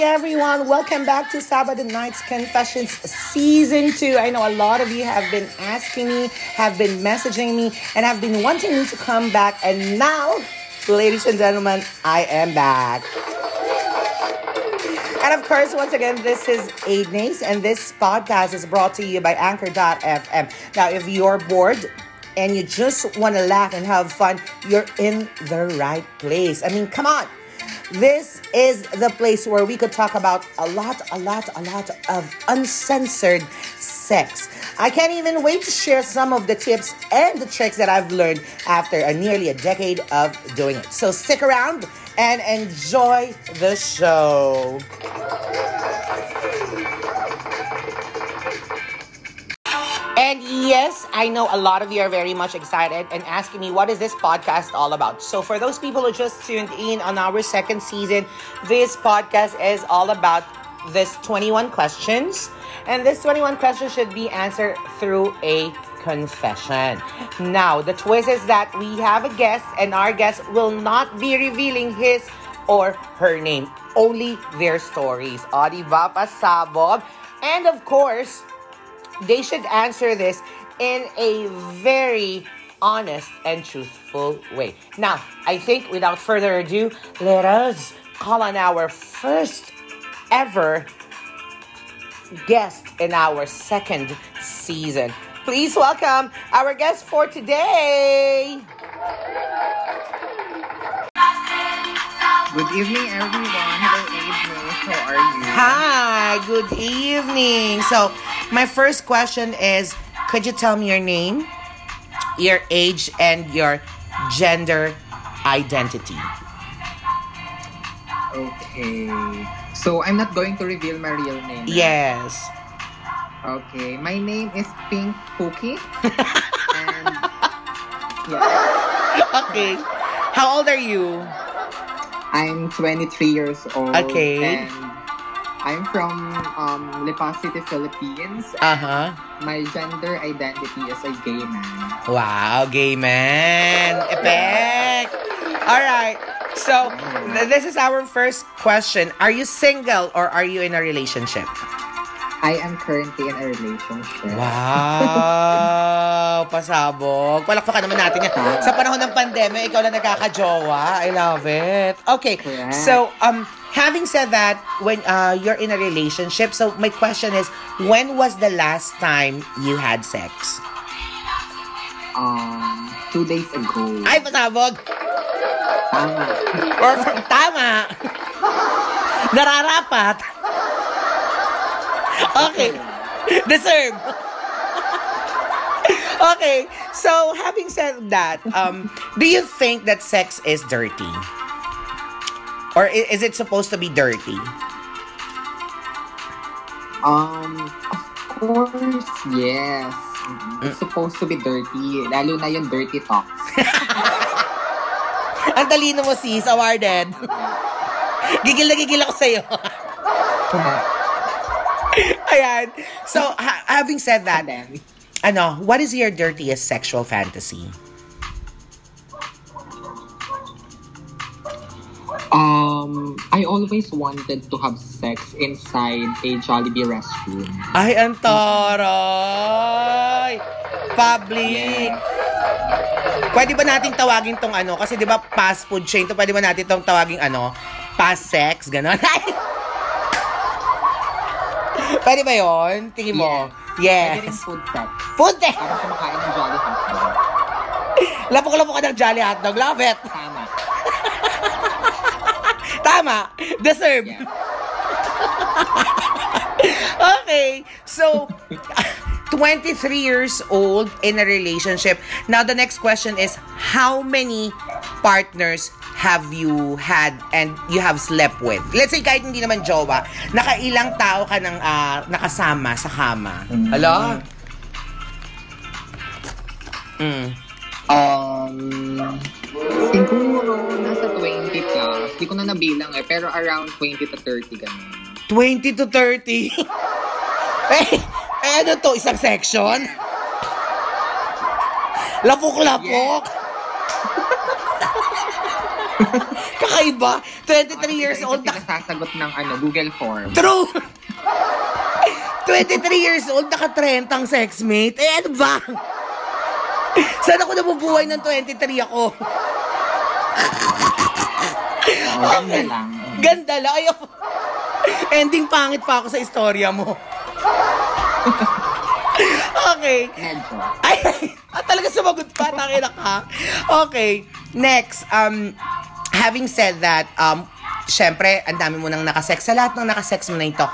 Hi everyone, welcome back to Sabado Nights Confessions Season 2. I know a lot of you have been asking me, have been messaging me, and have been wanting me to come back. And now, ladies and gentlemen, I am back. And of course, once again, this is Aidnace, and this podcast is brought to you by Anchor.fm. Now, if you're bored, and you just want to laugh and have fun, you're in the right place. I mean, come on. This is the place where we could talk about a lot, a lot, a lot of uncensored sex. I can't even wait to share some of the tips and the tricks that I've learned after a nearly a decade of doing it. So stick around and enjoy the show. And yes, I know a lot of you are very much excited and asking me what is this podcast all about. So for those people who just tuned in on our second season, this podcast is all about this 21 questions. And this 21 questions should be answered through a confession. Now, the twist is that we have a guest and our guest will not be revealing his or her name, only their stories. O, diba, pasabog? And of course, they should answer this in a very honest and truthful way. Now, I think without further ado, let us call on our first ever guest in our second season. Please welcome our guest for today. Good evening, everyone. Hello, Adrian. How are you? Hi, good evening. So, my first question is could you tell me your name, your age, and your gender identity? Okay. So, I'm not going to reveal my real name. right? Yes. Okay. My name is Pink Pookie. and yeah, Okay. How old are you? I'm 23 years old. Okay. And I'm from um, Lipa City, Philippines. Uh huh. My gender identity is a gay man. Wow, gay man. Epic. All right. So, th- this is our first question. Are you single or are you in a relationship? I am currently in a relationship. Wow! Pasabog. Palakpakan naman natin yan. Sa panahon ng pandemya, ikaw lang nagkakajowa. I love it. Okay. Correct. So, um, having said that, when uh, you're in a relationship, so my question is, when was the last time you had sex? Um, two days ago. Ay, pasabog! Tama. Or, tama! Nararapat! Okay. Deserve. okay. So, having said that, um, do you think that sex is dirty? Or is it supposed to be dirty? Um, of course, yes. It's supposed to be dirty. Lalo na yung dirty talks. Ang talino mo, sis. Awarded. gigil na gigil ako sa'yo. Ayan. So, ha- having said that, Then, ano, what is your dirtiest sexual fantasy? um, I always wanted to have sex inside a Jollibee restroom. Ay, ang taray! Public! Pwede ba nating tawagin tong ano? Kasi di ba fast food chain to, pwede ba natin tong tawagin ano? Fast sex, gano'n? pwede ba yon? Tingin mo? Pwede rin Yes. food. Food sex! Para kumakain ng Jolly Hotdog. Lapok-lapok ka ng Jolly Hotdog. Love it! Tama. Tama! Deserve! Yeah. okay, so 23 years old in a relationship. Now the next question is how many partners have you had and you have slept with? Let's say kahit hindi naman jowa, nakailang tao ka nang ah, nakasama sa kama. Hello? Mm. Um, siguro nasa 20 plus. Hindi ko na nabilang eh. Pero around 20 to 30 ganun. 20 to 30. eh, eh, ano to? Isang section? Lapok-lapok. Kakaiba. 23 years old. Nasasagot ng ano, Google Form. True! 23 years old, naka-30 ang sexmate. Eh, ano ba? Saan ako nabubuhay ng 23 ako? Oo, ganda lang. Ganda lang. Ayaw. Ending pangit pa ako sa istorya mo. okay. Medyo. Ay, ah, talaga sumagot pa. Tangina ka. Okay. Next. Um, having said that, um, syempre, ang dami mo nang nakasex. Sa lahat ng nakasex mo na ito,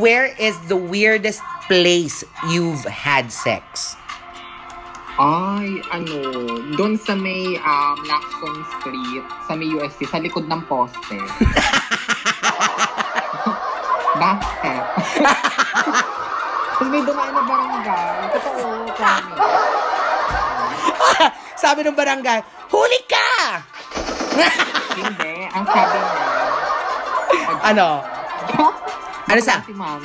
where is the weirdest place you've had sex? Ay, ano, doon sa may um, Lacson Street, sa may USC, sa likod ng poste. Bakit? Tapos may dumaan na barangay. Totoo, promise. Sabi ng barangay, huli ka! Hindi, ang sabi niya. ano? Ano sa- Si ma'am.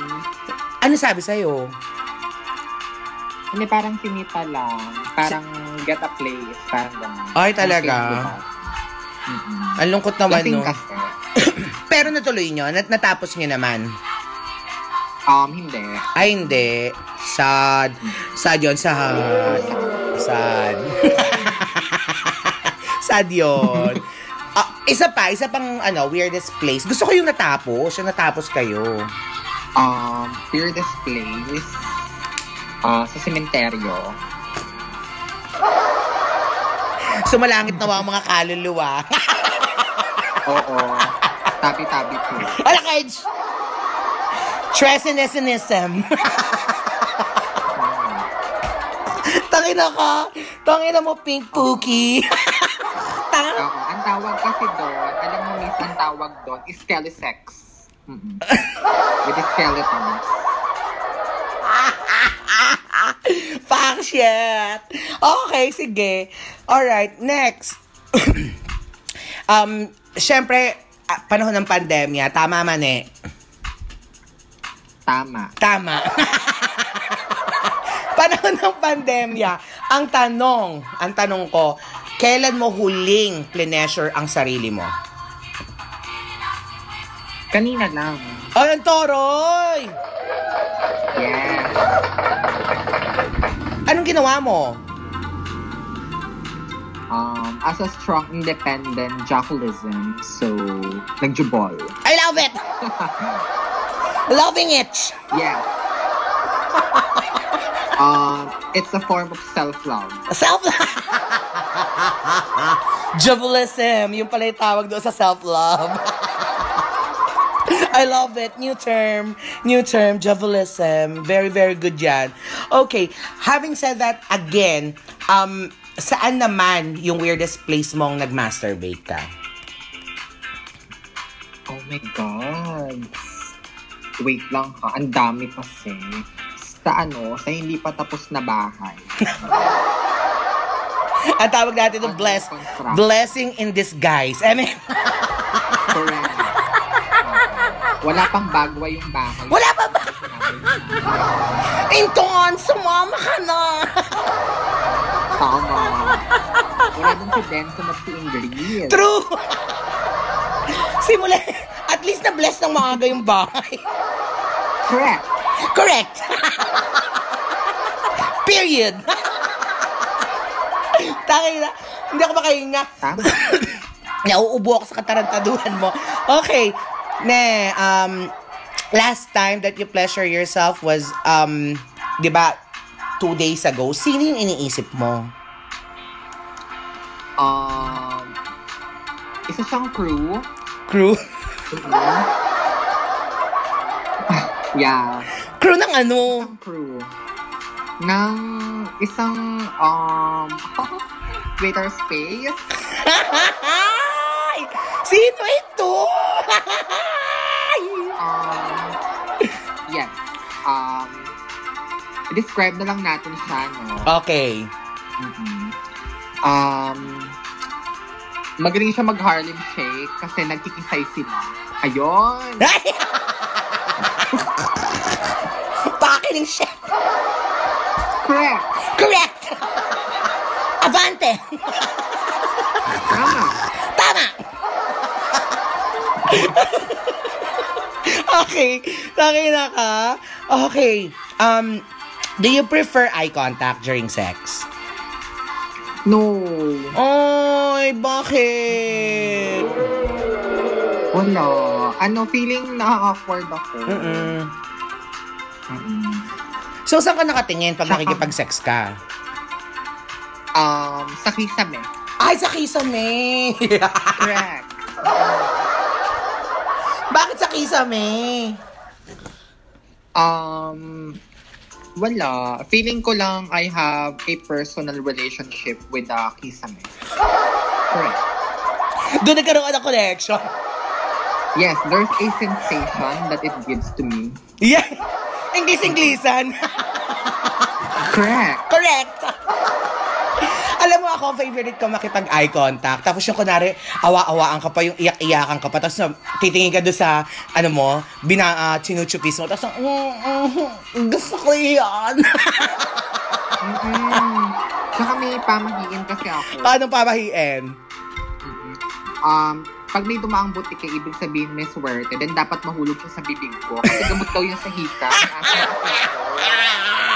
Ano sabi sa'yo? Hindi, parang sinita lang. Parang get a place. Parang gano'n. Ay, talaga? Mm-mm. Ang lungkot naman, Lasing no? kasi. Pero natuloy nyo, nat natapos nyo naman. Um, hindi. Ay, hindi. Sad. Sad yun. Sad. Sad. Sad yun. Isa pa, isa pang ano, weirdest place. Gusto ko yung natapos. Yung natapos kayo. Um, weirdest place. Ah, sa sementeryo. Sumalangit na ang mga kaluluwa. Oo. Tabi-tabi po. Ala, Kage! Tresinism. Tangina ka. Tangina mo, pink pookie. Tanga. Ang tawag kasi doon, alam mo miss ang tawag doon, is skelesex. Mm-mm. With the skeletons. Fuck shit. Okay, sige. Alright, next. um, syempre, ah, panahon ng pandemya, tama man eh. Tama. Tama. panahon ng pandemya, ang tanong, ang tanong ko, kailan mo huling pleasure ang sarili mo? Kanina lang. Ay, ang toroy! Yeah. Anong ginawa mo? Um, as a strong, independent jockelism, so, nagjubol. I love it! Loving it! Yeah. um, it's a form of self-love. Self Jabulism, yung pala yung tawag doon sa self-love. I love it. New term. New term, jabulism. Very, very good yan. Okay, having said that, again, um, saan naman yung weirdest place mong nag-masturbate ka? Oh my God. Wait lang ha. Ang dami kasi. Sa ano, sa hindi pa tapos na bahay. Ang tawag natin ng bless, blessing in disguise. I mean, Correct. Wala pang bagwa yung bahay. wala pa ba? Inton, sumama ka na. Tama. Wala at si Ingrid. True! Simula, at least na-bless ng maaga yung bahay. Correct. Correct! Period! Tangin na, hindi ako makahinga. Tama. Nauubo ako sa katarantaduhan mo. Okay, ne, um, last time that you pleasure yourself was, um, di ba, two days ago. Sino yung iniisip mo? Um, isa siyang crew. Crew? Yeah. Crew ng ano? Isang crew. Ng isang, um, Twitter space. Sino ito? Um, yes. Um, describe na lang natin siya, no? okay. Mhm. Um, magaling siya mag Harlem Shake kasi nagkikisay sila. Ayun! Ay! Pakiling siya. Correct! Correct! Avante! Tama! Tama! okay. Taki na ka. Okay. Um, do you prefer eye contact during sex? No. Oy, bakit? Wala. Ano, feeling na-awkward ako. Mm-mm. Mm-mm. So, saan ka nakatingin pag nakikipag-sex ka? Um, sa kisame. Ay, sa kisame! Correct. Bakit sa kisame? Um, wala. Feeling ko lang I have a personal relationship with the kisame. Correct. Doon nagkaroon ka ng connection. Yes, there's a sensation that it gives to me. Yeah. Ingles-Inglesan. Correct. Correct. Ako, favorite ko makipag-eye contact. Tapos yung kunwari, awa-awaan ka pa, yung iyak-iyakan ka pa. Tapos na, titingin ka doon sa, ano mo, bina, uh, chinuchupis mo. Tapos, mm, mm, gusto ko yan. Mm-mm. Tsaka may pamahiin kasi ako. Paano pamahiin? Mm-mm. Um, pag may dumaang butik eh, ibig sabihin may swerte, then dapat mahulog siya sa bibig ko. Kasi gamot daw yun sa hika.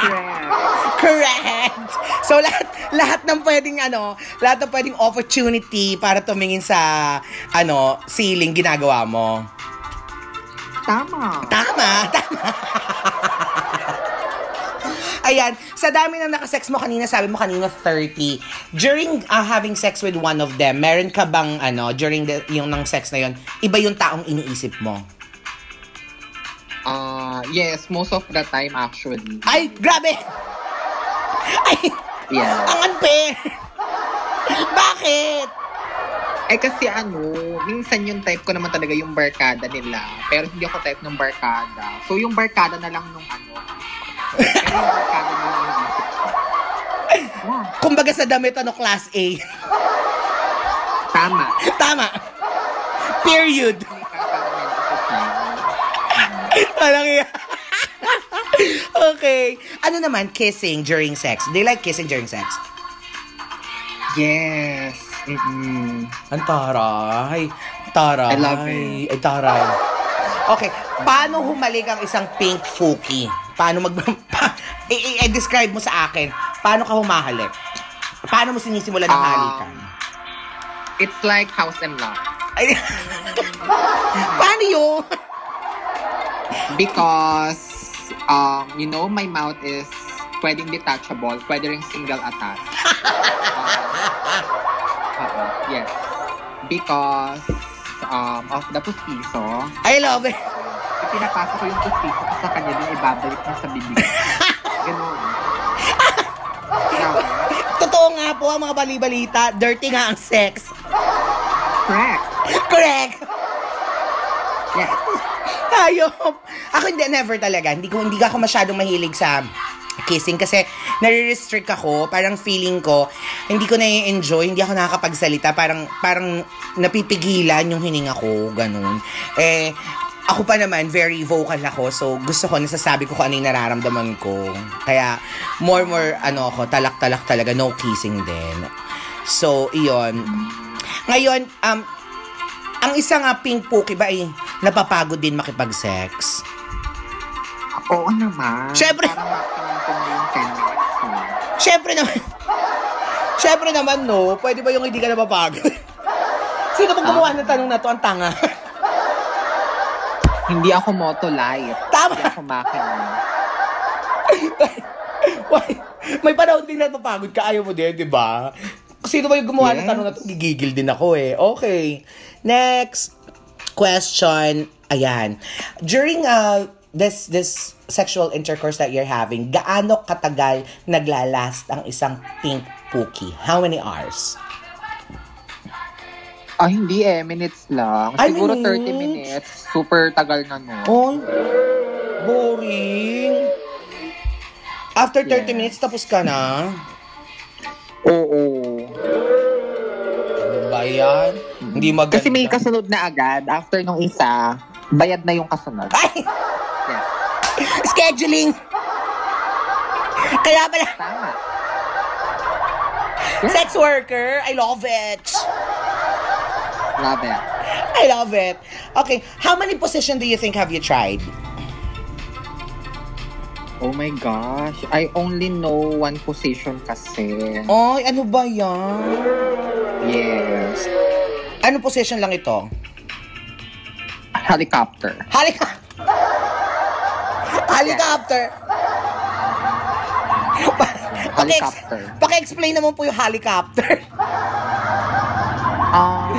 Correct. Correct! So, lahat, lahat ng pwedeng, ano, lahat ng pwedeng opportunity para tumingin sa, ano, ceiling, ginagawa mo. Tama. Tama, tama. Ayan, sa dami ng nakasex mo kanina, sabi mo kanina 30. During uh, having sex with one of them, meron ka bang, ano, during the, yung ng sex na yun, iba yung taong iniisip mo? Uh, yes, most of the time actually. Ay, grabe! Ay, Yeah. ang unfair! Bakit? Eh kasi ano, minsan yung type ko naman talaga yung barkada nila. Pero hindi ako type ng barkada. So yung barkada na lang nung ano. Pero yung barkada na lang ko. Yeah. Kumbaga sa damit, ano, class A. Tama. Tama. Period. Alang yan. okay. Ano naman, kissing during sex? Do you like kissing during sex? Yes. Mm-mm. Ang taray. Taray. I love it. Ay, taray. Okay. Paano humalik ang isang pink fuki? Paano mag... Pa, i-describe mo sa akin. Paano ka humahalik? Paano mo sinisimulan ng Ah. halikan? It's like house and lot. Paano yun? Because, um, you know, my mouth is pwedeng detachable, pwede rin single attach. Uh, oo, yes. Because um, of the pustiso, I love it. pinapasok ko yung pustiso ko sa kanya, din ibabalik niya sa bibig. Ganun. Totoo nga po ang mga bali-balita. Dirty nga ang sex. Correct. Correct. Hayop. Ako hindi, never talaga. Hindi ko, hindi ako masyadong mahilig sa kissing kasi nare-restrict ako. Parang feeling ko, hindi ko na-enjoy, hindi ako nakakapagsalita. Parang, parang napipigilan yung hininga ko, ganun. Eh, ako pa naman, very vocal ako. So, gusto ko, nasasabi ko kung ano yung nararamdaman ko. Kaya, more, more, ano ako, talak-talak talaga, no kissing din. So, iyon. Ngayon, um, ang isang nga pink puki ba ay napapagod din makipag-sex? Oo naman. Siyempre. Parang maximum ko na yung 10 minutes. no? Siyempre naman. Siyempre naman, no. Pwede ba yung hindi ka napapagod? Sino bang gumawa ng tanong na to? Ang tanga. Hindi ako moto life. Tama. Hindi ako makina. May panahon din na napapagod ka. Ayaw mo din, di ba? Sino ba yung gumawa ng Yes. tanong na to? Gigigil din ako eh. Okay. Next question. Ayan. During uh, this this sexual intercourse that you're having, gaano katagal naglalast ang isang pink pookie? How many hours? Ah, hindi eh. Minutes lang. Ay, Siguro minutes? 30 minutes. Super tagal na no. Oh, boring. After 30 Yes. minutes, tapos ka na? Oo. Ano ba yan? Hindi maganda. Kasi may kasunod na agad. After nung isa, bayad na yung kasunod. Ay! Yes. Scheduling! Kaya pala, Tama. sex worker, I love it. Love it. I love it. Okay, how many position do you think have you tried? Oh my gosh. I only know one position kasi. Ay, ano ba yan? Yes. Ano position lang ito? Helicopter. Helicopter! Paki- Helicopter. Paki-explain naman po yung helicopter. Um,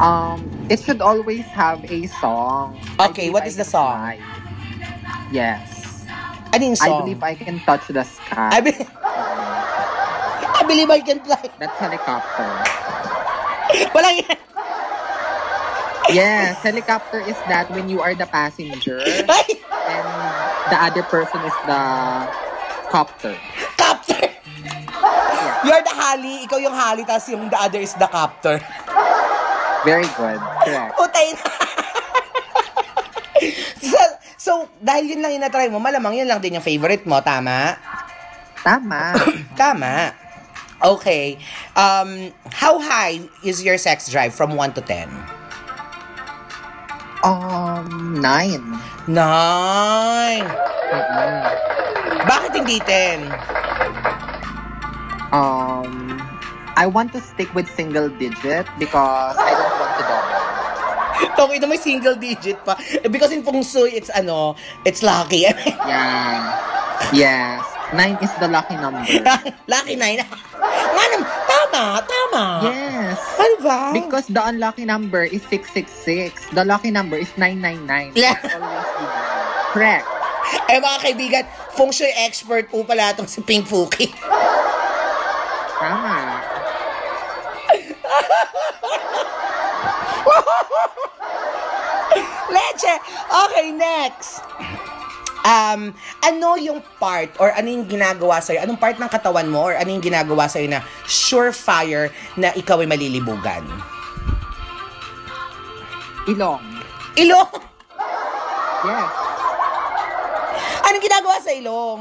um, it should always have a song. Okay, what I is the song? fly. Yes. Ano I song? believe I can touch the sky. I, be- I believe I can fly. That's helicopter. Walang. Yes, helicopter is that when you are the passenger and the other person is the copter. Copter! Yeah. You're the hali, ikaw yung hali, tapos yung the other is the copter. Very good. Correct. Utay na. So, dahil yun lang yung natry mo, malamang yun lang din yung favorite mo, tama? Tama. Tama. Okay. Um, how high is your sex drive from 1 to 10? Um, nine. Nine. Mm-mm. Bakit hindi 10? Um, I want to stick with single digit because I don't want to double. Tongin na may single digit pa. Eh, Because in feng shui, it's ano, it's lucky. Yeah. Yes. Nine is the lucky number. lucky nine. Nga nam- tama, tama. Yes. Ano ba? Because the unlucky number is 666. The lucky number is 999. Yeah. Correct. eh mga kaibigan, feng shui expert po pala itong si Pink Fuki. Tama. Leche! Okay, next. Um, ano yung part or ano yung ginagawa sa'yo? Anong part ng katawan mo or ano yung ginagawa sa'yo na surefire na ikaw ay malilibugan? Ilong. Ilong! Yes. Anong ginagawa sa ilong?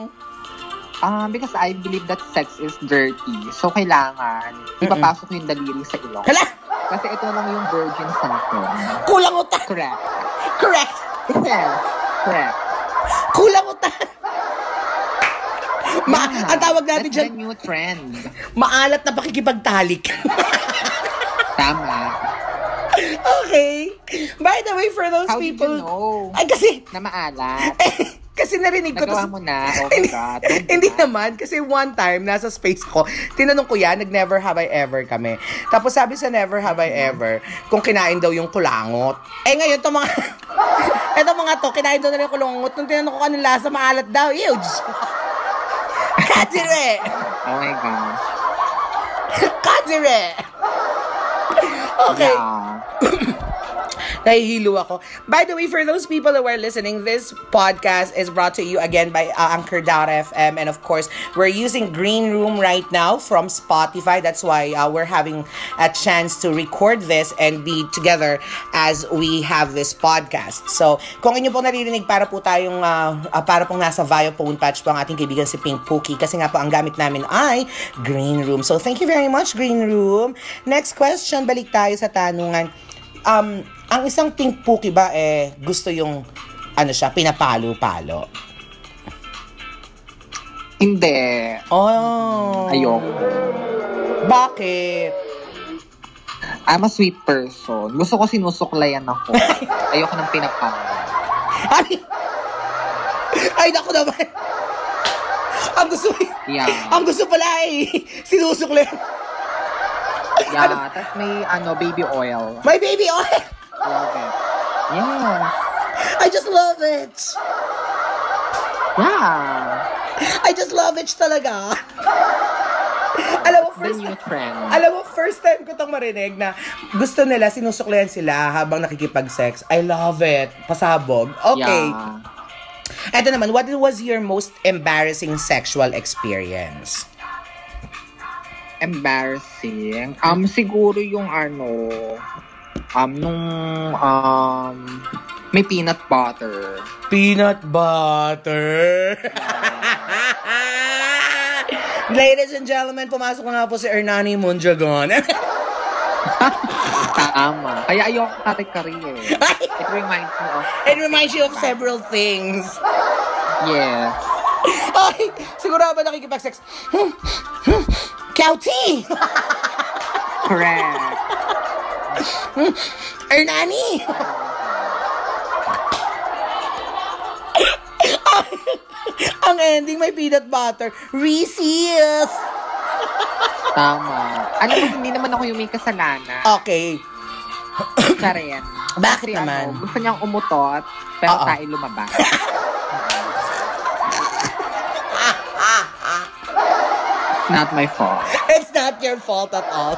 Um, because I believe that sex is dirty. So, kailangan ipapasok yung daliri sa ilong. Hala! Kasi ito lang yung virgin sample. Kulang utan! Correct. Correct! Yes. Correct. Kulang utan! Ma Yeah. ang tawag natin That's dyan, new trend. maalat na pakikipagtalik. Tama. okay. By the way, for those How did people... you know Ay, kasi... na maalat? kasi narinig ko Nagawa mo na. Oh God. Don't do Hindi naman, kasi one time, nasa space ko, tinanong ko yan, nag-never have I ever kami. Tapos sabi sa never have I ever, kung kinain daw yung kulangot. Eh ngayon, to mga, eto mga to, kinain daw nila yung kulangot. Nung tinanong ko anong lasa, maalat daw. Huge! Kajire! Oh my gosh. Kajire! Okay. Yeah. Nahihilo ako. By the way, for those people who are listening, this podcast is brought to you again by uh, Anchor.fm. And of course, we're using Green Room right now from Spotify. That's why uh, we're having a chance to record this and be together as we have this podcast. So, kung inyo pong naririnig, para po tayong, uh, uh, para pong nasa Vio Phone Patch po ang ating kaibigan si Pink Pookie. Kasi nga po, ang gamit namin ay Green Room. So, thank you very much, Green Room. Next question, balik tayo sa tanungan um, ang isang pink puki ba eh gusto yung ano siya, pinapalo-palo? Hindi. Oh. Ayoko. Bakit? I'm a sweet person. Gusto ko sinusuklayan ako. Ayoko ng pinapang. Ay, ay naku naman. ang gusto, Yeah. ang gusto pala eh, sinusukli. Yeah. Tapos may ano, baby oil. My baby oil. Love it. Yes. I just love it. Yeah. I just love it talaga. Alam mo, The first, new trend. alam mo, first time ko tong marinig na gusto nila, sinusuklihan sila habang nakikipag-sex. I love it. Pasabog. Okay. Yeah. Eto naman, what was your most embarrassing sexual experience? Embarrassing. Um, siguro yung ano, um, nung, um, may peanut butter. Peanut butter. Ladies and gentlemen, pumasok na po si Hernani Mondragon. Tama. Kaya ayoko kare-kare eh. It reminds me of... It reminds you of several things. Yes. Ay, siguro ba nakikipag-sex? Hmm, hmm, Kauti! Correct. Ernani! Ang ending may peanut butter. Reese's! Tama. Alam mo, hindi naman ako yung may kasalanan. Okay. Siya rin. Bakit Kasi naman? Ano, gusto niyang umutot, pero Oo. tayo lumabas. Not my fault. It's not your fault at all.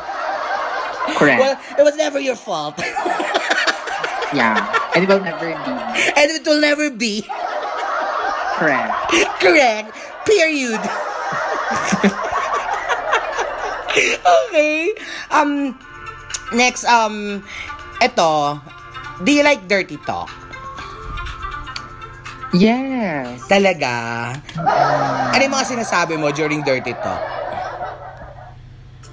Correct. Well, it was never your fault. yeah. And it will never be. And it will never be. Correct. Correct. Period. okay. Um, next, um, eto, do you like dirty talk? Yes. Talaga? Ano yung mga sinasabi mo during dirty talk?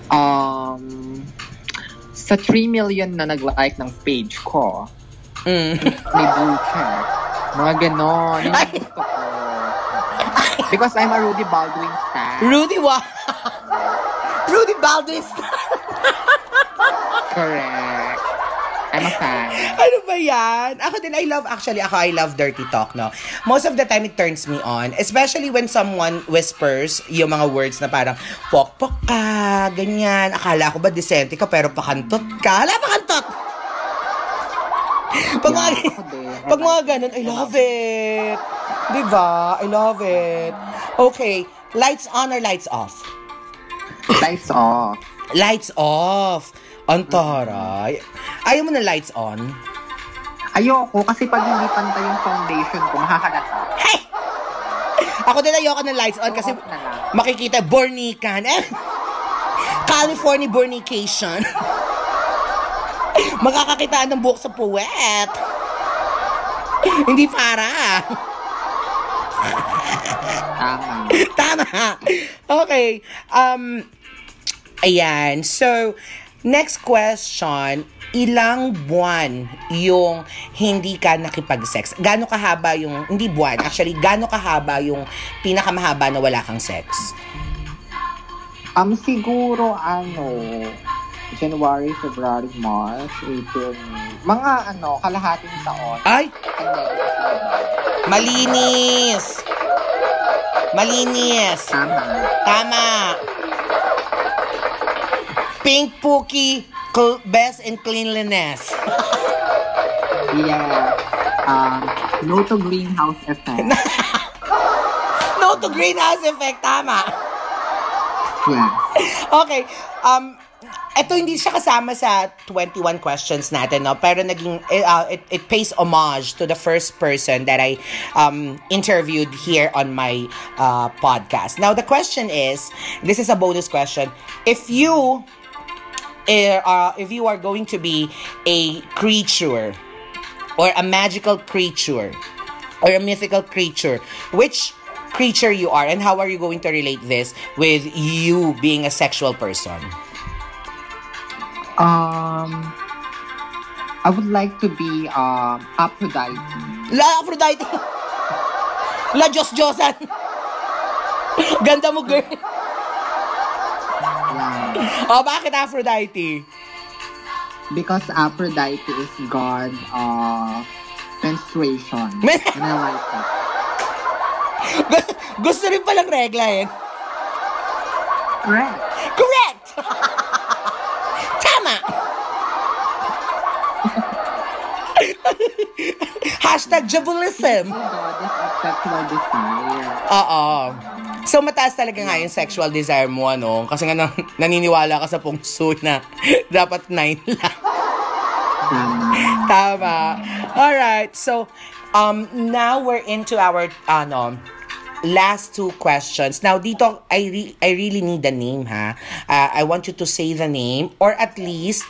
Um, sa 3 million na nag-like ng page ko, Mm. may blue check. Mga ganon. Yun Ay. ang gusto ko. Because I'm a Rudy Baldwin stan. Rudy wa Rudy Baldwin. Correct. I'm a fan. ano ba yan? Ako din, I love, actually, ako, I love dirty talk, no? Most of the time, it turns me on. Especially when someone whispers yung mga words na parang, pok-pok ka, ganyan. Akala ko ba disente ka, pero pakantot ka. Hala, pakantot! Pag mga, Yeah, din. pag mga ganun, I love it. Diba? I love it. Okay, lights on or lights off? Lights off. Lights off. Ang taray. Ayaw mo na lights on? Ayoko kasi pag hindi pantay yung foundation ko, makakalata. Ako din ayoko ng lights on kasi makikita bornican. Eh, California bornication. Makakakitaan ng buhok sa puwet. Hindi para. Tama. Tama. Okay. Um, ayan. So, next question. Ilang buwan yung hindi ka nakipag-sex? Gano'ng kahaba yung, hindi buwan, actually, gano'ng kahaba yung pinakamahaba na wala kang sex? Um, siguro, ano, January, February, March, April. Mga, ano, kalahating taon. Ay, then, malinis! Malinis! Tama. Tama! Pink Pookie, cl- best in cleanliness. Yeah. Um, no to greenhouse effect. No to greenhouse effect, tama. Yeah. Okay, um, ito hindi siya kasama sa 21 questions natin, no? Pero naging, eh, uh, it, it pays homage to the first person that I um, interviewed here on my uh, podcast. Now, the question is, this is a bonus question. If you, uh, if you are going to be a creature or a magical creature or a mythical creature, which creature you are and how are you going to relate this with you being a sexual person? Um, I would like to be um Aphrodite. La Aphrodite! La Diyos Diyosan! Ganda mo, girl. Oh, bakit Aphrodite? Because Aphrodite is God of menstruation. And I like it. Gusto rin palang regla eh. Correct. Correct! Tama! Hashtag jabulism. Oh God is of sexual desire. Oo. So, mataas talaga nga yung sexual desire mo, ano? Kasi nga nan- naniniwala ka sa pungso na dapat nine lang. Tama. Tama. Alright. So, um, now we're into our, ano, last two questions. Now, dito, I, re- I really need the name, ha? Uh, I want you to say the name or at least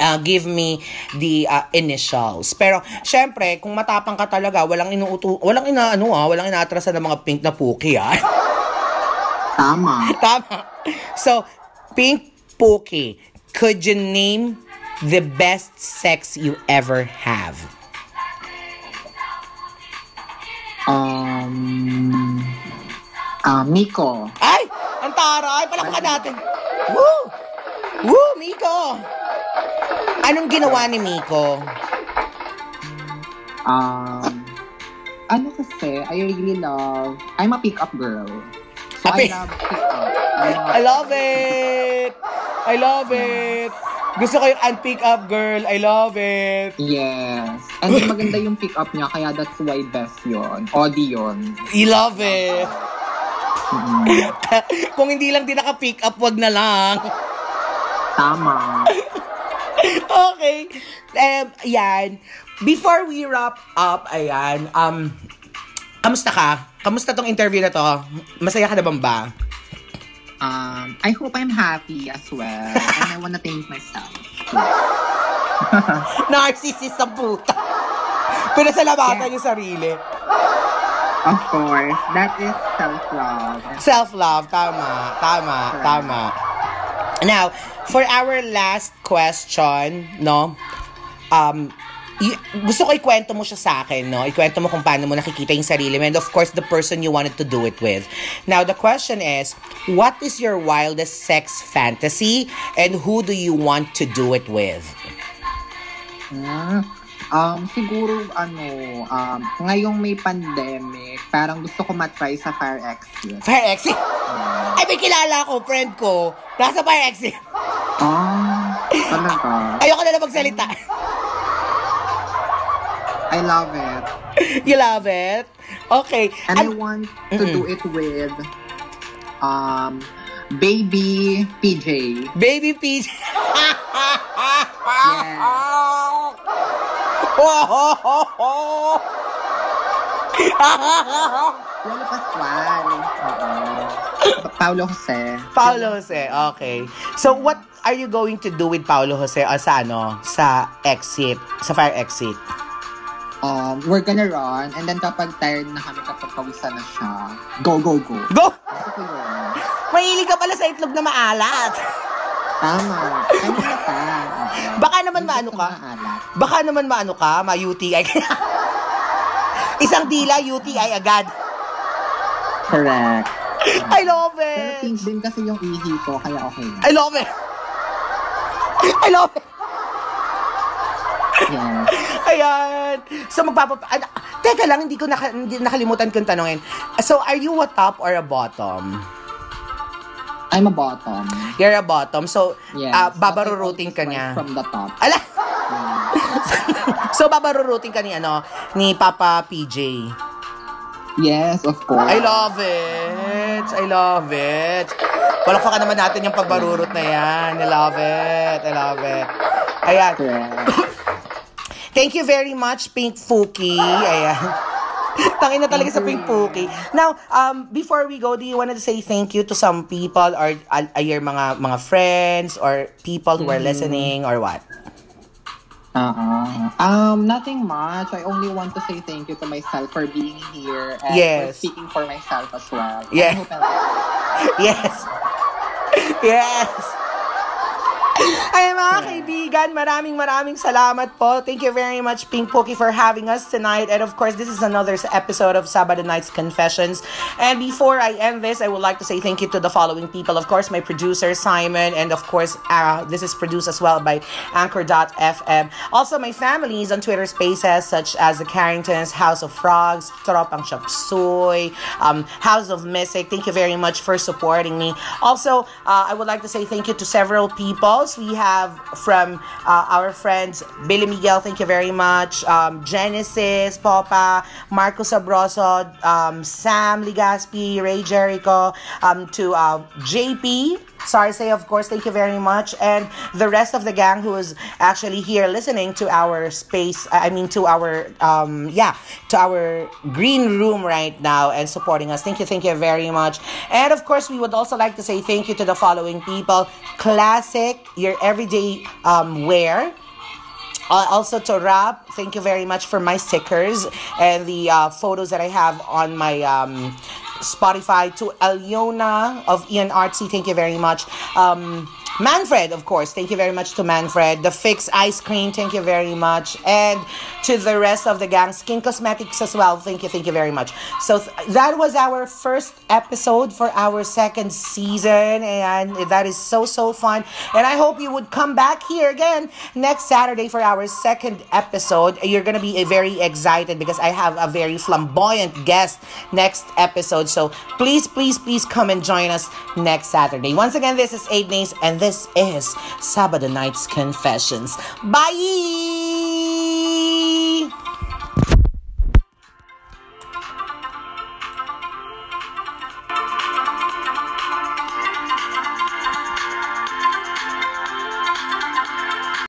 uh, give me the uh, initials. Pero, syempre, kung matapang ka talaga, walang inuuto, walang ina, ano ah, walang inaatrasan ng mga pink na puki, ah. Tama. Tama. So, Pink Pookie, could you name the best sex you ever have? Um, ah, Miko. Ay! Ang taray! Palakpakan natin! Woo! Woo, Miko! Anong ginawa ni Miko? Um, ano kasi, I really love, I'm a pick-up girl. So, Ape. I love pick-up. I love, I love it! I love it! Gusto ko yung unpick up girl. I love it. Yes. And maganda yung pick-up niya, kaya that's why best yon Audi yun. I love it. Mm, Kung hindi lang din naka-pick up, wag na lang. Tama. Okay. Um, yan. Before we wrap up, ayan, um, kamusta ka? Kamusta tong interview na to? Masaya ka na bang ba? Um, I hope I'm happy as well. And I wanna thank myself. Narcissist ang puta. Pinasalamatan yung sarili. Of course, that is self-love. Self-love, tama, tama, tama. Now, for our last question, no, um, y- gusto ko ikwento mo siya sa akin, no? Ikwento mo kung paano mo nakikita yung sarili mo and of course, the person you wanted to do it with. Now, the question is, what is your wildest sex fantasy and who do you want to do it with? Hmm. Um, siguro, ano, um, ngayong may pandemic, parang gusto ko matry sa Fire Exit. Fire exit? Ay, may kilala ko, friend ko. Nasa fire exit. Ah, talaga. Ayoko na na magsalita. I love it. you love it? Okay. And I An- want to do it with, um, Baby PJ. Baby Peach. Lolo Pascual. Oo. Paulo Jose. Paulo Jose, okay. So what are you going to do with Paulo Jose uh, sa ano, sa exit, sa fire exit? Um, we're gonna run, and then kapag tired na kami, kapag pawisan na siya, go, go, go. Go! Mahilig ka pala sa itlog na maalat. Tama. Kanina pa. Baka naman maano ka. Baka naman maano ka, ma-UTI ka. Isang dila, UTI agad. Correct. I love Pero it. pink din kasi yung ihi ko, kaya okay na. I love it. I love it. Yes. Ayan. So, magpapa... Ano, teka lang, hindi ko naka, hindi nakalimutan kong tanongin. So, are you a top or a bottom? I'm a bottom. You're a bottom. So, Yes. ah, But I babaruruting ka niya. From the top. Ala! So, babaruruting ka ni, ano, ni Papa PJ. Yes, of course. I love it. I love it. Palakpakan naman natin yung pagbarurot na yan. I love it. I love it. Ayan. Thank you very much, Pink Fuki. Ayan. Tangin na talaga sa Pink Fuki. Now, um, before we go, do you want to say thank you to some people or uh, your mga mga friends or people who are listening or what? Uh-uh. Um, nothing much. I only want to say thank you to myself for being here and Yes. for speaking for myself as well. I- Yes. Yes. Ay, mga kaibigan, maraming maraming salamat po. Thank you very much, Pink Pokey, for having us tonight. And of course, this is another episode of Sabado Night's Confessions. And before I end this, I would like to say thank you to the following people. Of course, my producer, Simon. And of course, uh, this is produced as well by Anchor.fm. Also, my families on Twitter Spaces, such as the Carringtons, House of Frogs, Tropang Chapsuy, um, House of Mystic. Thank you very much for supporting me. Also, uh, I would like to say thank you to several people. We have from uh, our friends Billy Miguel, thank you very much. Um, Genesis, Popa, Marco Sabroso, um, Sam Ligaspi, Ray Jericho, um, to uh, JP. Sarsay, of course, thank you very much. And the rest of the gang who is actually here listening to our space, I mean, to our, um, yeah, to our green room right now and supporting us. Thank you, thank you very much. And of course, we would also like to say thank you to the following people Classic, your everyday um, wear. Uh, also to Rap, thank you very much for my stickers and the uh, photos that I have on my um, Spotify. To Aliona of Ian Artsy, thank you very much. Um, Manfred, of course, thank you very much to Manfred. The Fix Ice Cream, thank you very much. And to the rest of the gang, Skin Cosmetics as well, thank you, thank you very much. So th- that was our first episode for our second season, and that is so, so fun. And I hope you would come back here again next Saturday for our second episode. You're gonna be uh, very excited because I have a very flamboyant guest next episode. So please, please, please come and join us next Saturday. Once again, this is Aid Nace, and this is Sabbath Night's Confessions. Bye!